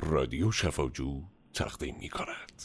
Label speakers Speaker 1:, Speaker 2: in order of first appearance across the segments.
Speaker 1: رادیو شفاجو تقدیم می کند.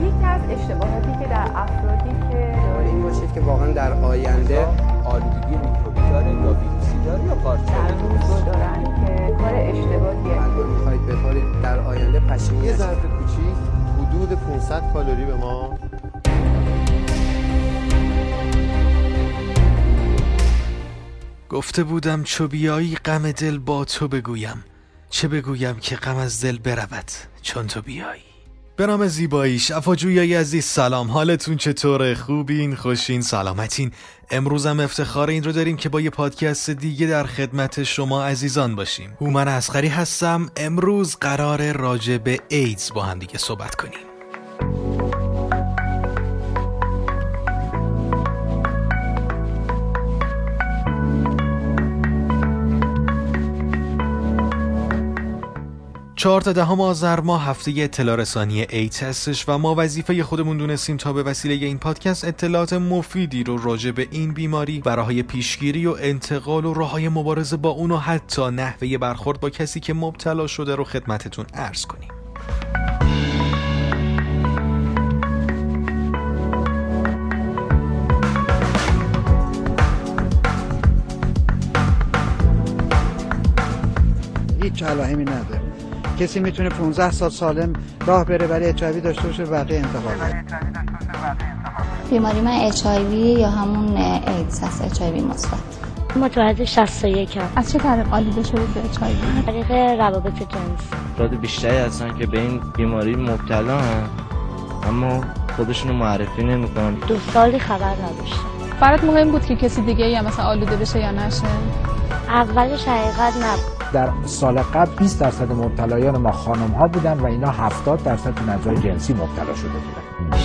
Speaker 2: یکی از اشتباهاتی که در افرادی که
Speaker 3: این باشید که واقعا در آینده
Speaker 4: آلودگی میکروبی داره یا ویروسی داره یا
Speaker 2: درموز دارن. کار اشتباهیه.
Speaker 3: الان می‌خواید بخورید در آینده پشیمون
Speaker 5: یه. ظرف کوچیک حدود 500 کالری به ما.
Speaker 6: گفته بودم چو بیایی غم دل با تو بگویم. چه بگویم که غم از دل برود چون تو بیایی. به نام زیبایی شفاجویای عزیز سلام. حالتون چطوره؟ خوبین؟ خوشین؟ سلامتین. امروزم افتخار این رو داریم که با یه پادکست دیگه در خدمت شما عزیزان باشیم. هومن اسخری هستم. امروز قرار راجع به ایدز با هم دیگه صحبت کنیم. چهار تا دهم آذر ماه هفته اطلاع رسانی ایدز هستش و ما وظیفه خودمون دونستیم تا به وسیله این پادکست اطلاعات مفیدی رو راجع به این بیماری و راههای پیشگیری و انتقال و راههای مبارزه با اون و حتی نحوه برخورد با کسی که مبتلا شده رو خدمتتون عرض کنیم.
Speaker 7: هیچ علائمی نداره. کسی می‌تونه 15 سال سالم راه بره ولی اچ داشته باشه و بقیه انتقال بده
Speaker 8: بیماری من HIV یا همون ایدز هست HIV مثبت.
Speaker 9: متولد 61 هم.
Speaker 2: از چه طریق آلوده شدید به HIV
Speaker 9: طریق روابط جنسی
Speaker 10: افراد بیشتری هستن که به این بیماری مبتلا اما خودشونو معرفی نمی‌کنن.
Speaker 9: دو سالی خبر نداشتم
Speaker 2: برات مهم بود که کسی دیگه یا مثلا آلوده بشه یا نشه؟
Speaker 9: اولش حقیقت نبود.
Speaker 11: در سال قبل 20 درصد مبتلایان ما خانم ها بودن و اینا 70 درصد نزای جنسی مبتلا شده بودن.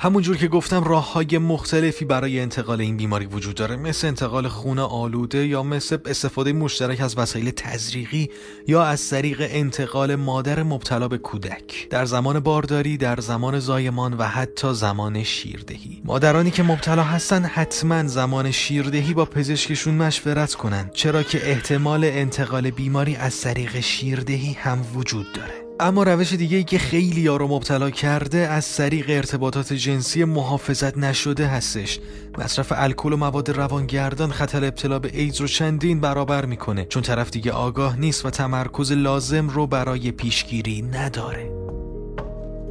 Speaker 6: همونجور که گفتم راه های مختلفی برای انتقال این بیماری وجود داره. مثل انتقال خون آلوده یا مثل استفاده مشترک از وسایل تزریقی یا از طریق انتقال مادر مبتلا به کودک. در زمان بارداری در زمان زایمان و حتی زمان شیردهی. مادرانی که مبتلا هستن حتما زمان شیردهی با پزشکشون مشورت کنن چرا که احتمال انتقال بیماری از طریق شیردهی هم وجود داره. اما روش دیگه ای که خیلی ها رو مبتلا کرده از طریق ارتباطات جنسی محافظت نشده هستش. مصرف الکل و مواد روانگردان خطر ابتلا به ایدز رو چندین برابر می‌کنه چون طرف دیگه آگاه نیست و تمرکز لازم رو برای پیشگیری نداره.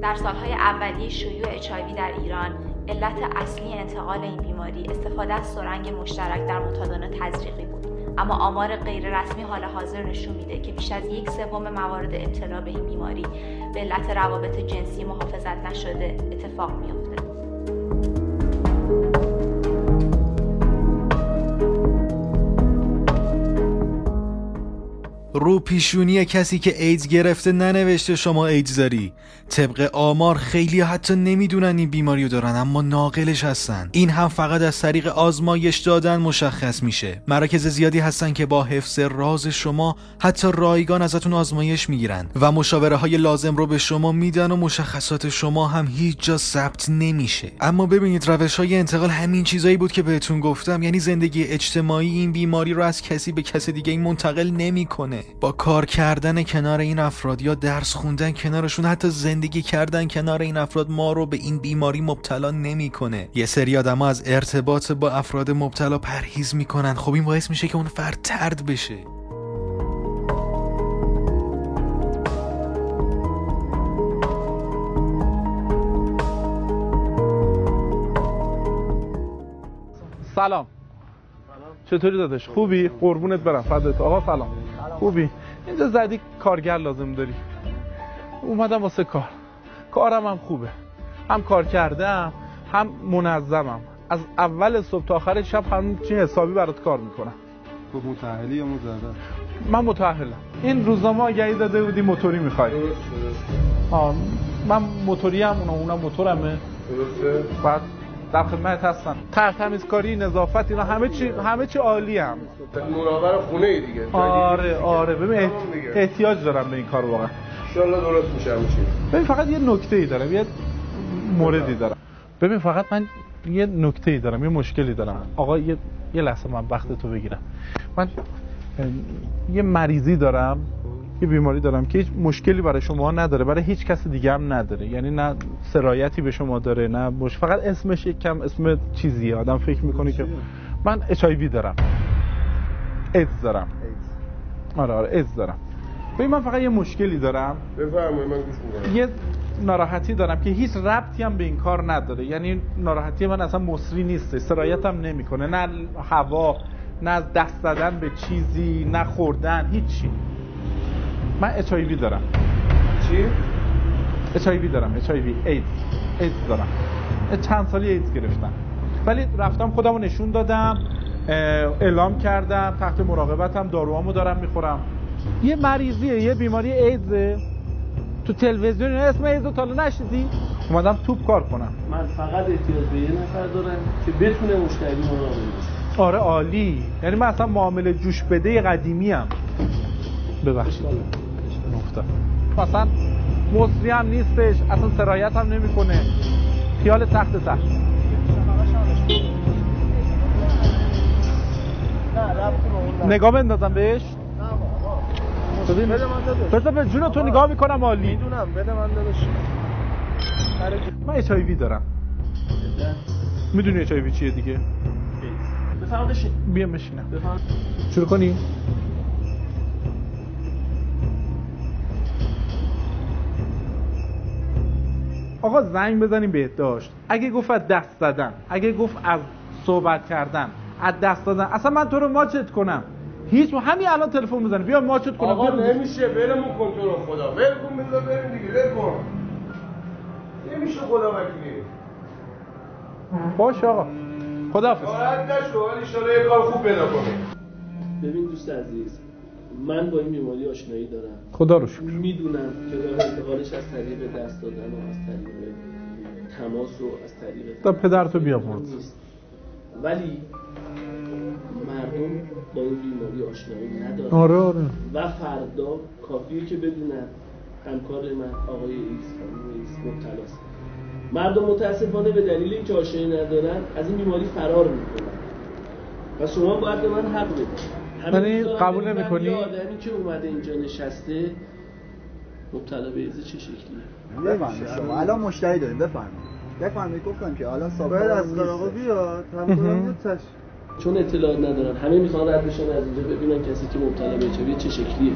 Speaker 12: در سالهای اولیه شیوع HIV در ایران علت اصلی انتقال این بیماری استفاده از سرنگ مشترک در متادان تزریقی بود. اما آمار غیررسمی حال حاضر نشون میده که بیش از یک سوم موارد ابتلا به این بیماری به علت روابط جنسی محافظت نشده اتفاق میافته.
Speaker 6: رو پیشونی کسی که ایدز گرفته ننوشته شما ایدز داری. طبق آمار خیلی حتی نمی‌دونن این بیماری رو دارن اما ناقلش هستن. این هم فقط از طریق آزمایش دادن مشخص میشه. مراکز زیادی هستن که با حفظ راز شما حتی رایگان ازتون آزمایش می‌گیرن و مشاوره های لازم رو به شما میدن و مشخصات شما هم هیچ جا ثبت نمیشه. اما ببینید روش های انتقال همین چیزایی بود که بهتون گفتم. یعنی زندگی اجتماعی این بیماری رو از کسی به کس دیگه منتقل نمی‌کنه. با کار کردن کنار این افراد یا درس خوندن کنارشون حتی زندگی کردن کنار این افراد ما رو به این بیماری مبتلا نمی‌کنه. یه سری آدما از ارتباط با افراد مبتلا پرهیز می‌کنن. خب این باعث میشه که اون فرد ترد بشه.
Speaker 13: سلام. چطوری داداش؟ خوبی؟ قربونت برم فدات آقا سلام. خوبی. اینجا زدی کارگر لازم داری. اومدم واسه کار. کارم هم خوبه. هم کار کردم هم منظمم. از اول صبح تا آخر شب هم چی حسابی برات کار می‌کنم.
Speaker 5: تو متأهلی یا مزدد
Speaker 13: من متأهلم. این روزنامه آگهی داده بودی موتوری می‌خوای. آه من موتوری هم اونم اونم موتورمه.
Speaker 5: درسته.
Speaker 13: بعد در خدمت هستم تمیزکاری نظافت اینا همه چی همه چی عالی هم.
Speaker 5: مناور خونه ای دیگه
Speaker 13: آره آره. ببین اح- احتیاج دارم به این کار واقعا.
Speaker 5: انشالله درست میشه
Speaker 13: ببین فقط یه نکته ای دارم. یه موردی دارم. ببین فقط من یه نکته ای دارم یه مشکلی دارم. آقا یه یه لحظه من وقت تو بگیرم. من یه مریضی دارم. یه بیماری دارم که هیچ مشکلی برای شما نداره برای هیچ کس دیگه هم نداره. یعنی نه سرایتی به شما داره نه مش... فقط اسمش یک کم اسم چیزیه. آدم فکر می‌کنه که من اچ دارم. ایدز دارم. آره آره ایدز دارم. ببین من فقط یه مشکلی دارم.
Speaker 5: بفرمایید من گوش می‌کنم.
Speaker 13: یه ناراحتی دارم که هیچ ربطی هم به این کار نداره. یعنی ناراحتی من اصلا مصری نیست سرایت هم نمی‌کنه. نه هوا نه از دست زدن به چیزی نه خوردن هیچی. من اچ دارم.
Speaker 5: چی؟
Speaker 13: اچ دارم. اچ ایدز ایدز دارم. چند سالی ایدز گرفتم. ولی رفتم خودمو نشون دادم اعلام کردم تحت مراقبتم داروامو دارم می‌خورم. یه مریضیه یه بیماری ایدزه تو تلویزیون اینا اسم ایدز رو تا حالا نشنیدی اومدم توپ کار کنم.
Speaker 14: من فقط احتیاج به یه نفر دارم که بتونه مشتری مراقب باشه.
Speaker 13: آره عالی. یعنی من اصلا معامله جوش بده قدیمی هم ببخشید نقطه. مثلا مصری هم نیستش اصلا سرایت هم نمی‌کنه. خیال تخت تخت. نگاه بندازم بهش. ببین. بذار به جون تو نگاه می‌کنم عالی.
Speaker 14: می‌دونم بده من داداش.
Speaker 13: من اچ دارم. می‌دونی اچ چیه دیگه؟
Speaker 14: بفرما بشین
Speaker 13: بیا بشینم.
Speaker 14: بفرما
Speaker 13: شروع کنی؟ آقا زنگ بزنیم بهداشت اگه گفت از دست زدن اگه گفت از صحبت کردن از دست دادن اصلا من تو رو ماچت کنم. هیچ همین الان تلفن بزنی. بیا ماچت کنم.
Speaker 5: آقا
Speaker 13: بیا
Speaker 5: نمیشه. ولمون کن تو رو خدا. ول کن بذار بریم دیگه. ول کن. نمیشه خدا وکیلی.
Speaker 13: باش آقا. خداحافظ.
Speaker 5: ناراحت نشو ولی یه کار خوب پیدا کنی
Speaker 14: ببین دوست عزیز من با این بیماری آشنایی دارم.
Speaker 13: خدا رو شکر.
Speaker 14: می‌دونم که راه انتقالش از طریق دست دادن و از طریق تماس و از طریق
Speaker 13: تا پدرتو.
Speaker 14: نیست. ولی مردم با این بیماری آشنایی ندارن.
Speaker 13: آره آره.
Speaker 14: و فردا کافیه که بدونن همکار من آقای ایکس خانم ایکس مبتلاست. مردم متاسفانه به دلیل اینکه آشنایی ندارن از این بیماری فرار می‌کنن. و شما باید به من حق بدید همه
Speaker 13: یعنی قبول نمی‌کنی؟
Speaker 14: آدمی که اومده اینجا نشسته مبتلا به چه شکلیه؟
Speaker 15: بفرمایید. شما الان مشتری داریم بفرمایید. بفرمایید گفتم که حالا صاحب
Speaker 14: باید از. آقا
Speaker 15: بیاد
Speaker 14: چون اطلاع ندارن. همه می‌خوان رد بشن از اینجا ببینن کسی که مبتلا به چه شکلیه.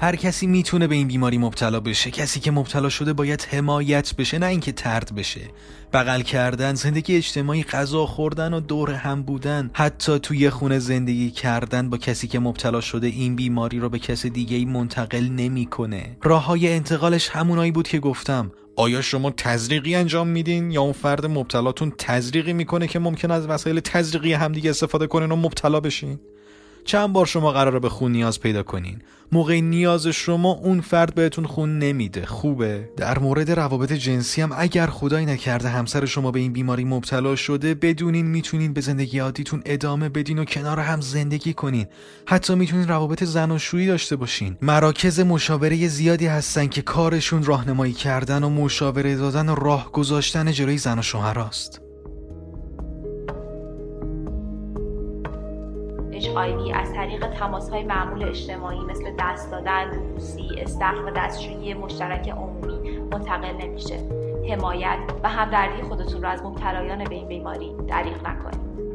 Speaker 6: هر کسی می‌تونه به این بیماری مبتلا بشه. کسی که مبتلا شده باید حمایت بشه نه اینکه ترد بشه. بغل کردن زندگی اجتماعی غذا خوردن و دور هم بودن. حتی توی خونه زندگی کردن با کسی که مبتلا شده این بیماری رو به کس دیگه ای منتقل نمی‌کنه. راه های انتقالش همونایی بود که گفتم. آیا شما تزریقی انجام میدین یا اون فرد مبتلاتون تزریقی می‌کنه که ممکن از وسایل تزریقی همدیگه استفاده کنین و مبتلا بشین؟ چند بار شما قراره به خون نیاز پیدا کنین. موقع نیاز شما اون فرد بهتون خون نمیده. خوبه؟ در مورد روابط جنسی هم اگر خدایی نکرده همسر شما به این بیماری مبتلا شده بدونین می‌تونین به زندگی عادیتون ادامه بدین و کنار هم زندگی کنین. حتی می‌تونین روابط زناشویی داشته باشین. مراکز مشاوره زیادی هستن که کارشون راهنمایی کردن و مشاوره دادن و راه گذاشتن جلوی زن و شوهراست.
Speaker 12: HIV از طریق تماسهای معمول اجتماعی مثل دست دادن، روبوسی، استخر و دستشویی مشترک عمومی منتقل نمیشه. حمایت و همدردی خودتون رو از مبتلایان به این بیماری دریغ نکنید.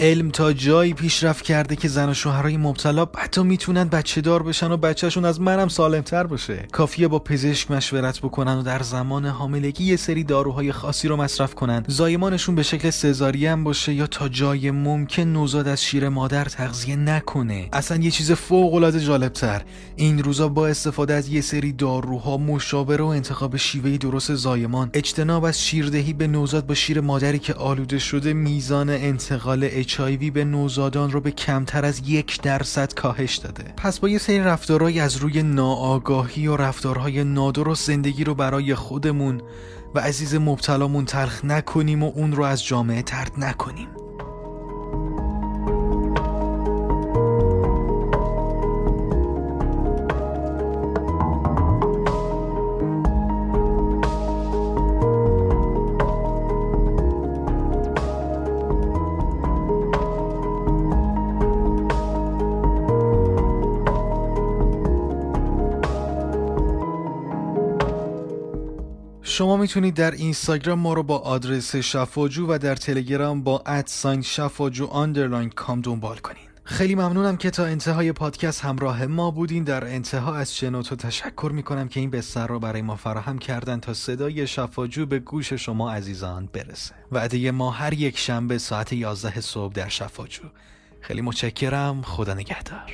Speaker 6: علم تا جایی پیشرفت کرده که زن و شوهرای مبتلا حتی می‌تونن بچه دار بشن و بچهشون از منم سالمتر باشه. کافیه با پزشک مشورت بکنن و در زمان حاملگی یه سری داروهای خاصی رو مصرف کنن. زایمانشون به شکل سزاری هم باشه یا تا جای ممکن نوزاد از شیر مادر تغذیه نکنه. اصلا یه چیز فوق العاده جالبتر. این روزا با استفاده از یه سری داروها مشاوره و انتخاب شیوه درست زایمان. اجتناب از شیردهی به نوزاد با شیر مادری که آلوده شده میزان انتقال HIV به نوزادان رو به کمتر از یک درصد کاهش داده. پس با یه سری رفتارهایی از روی ناآگاهی و رفتارهای نادرست زندگی رو برای خودمون و عزیز مبتلامون تلخ نکنیم و اون رو از جامعه ترد نکنیم. می‌تونید در اینستاگرام ما رو با آدرس شفاجو و در تلگرام با at sign شفاجو underline com دنبال کنین. خیلی ممنونم که تا انتهای پادکست همراه ما بودین. در انتها از شنوتو تشکر می‌کنم که این بستر رو برای ما فراهم کردن تا صدای شفاجو به گوش شما عزیزان برسه. وعده ما هر یک شنبه ساعت 11 صبح در شفاجو. خیلی متشکرم. خدا نگهدار.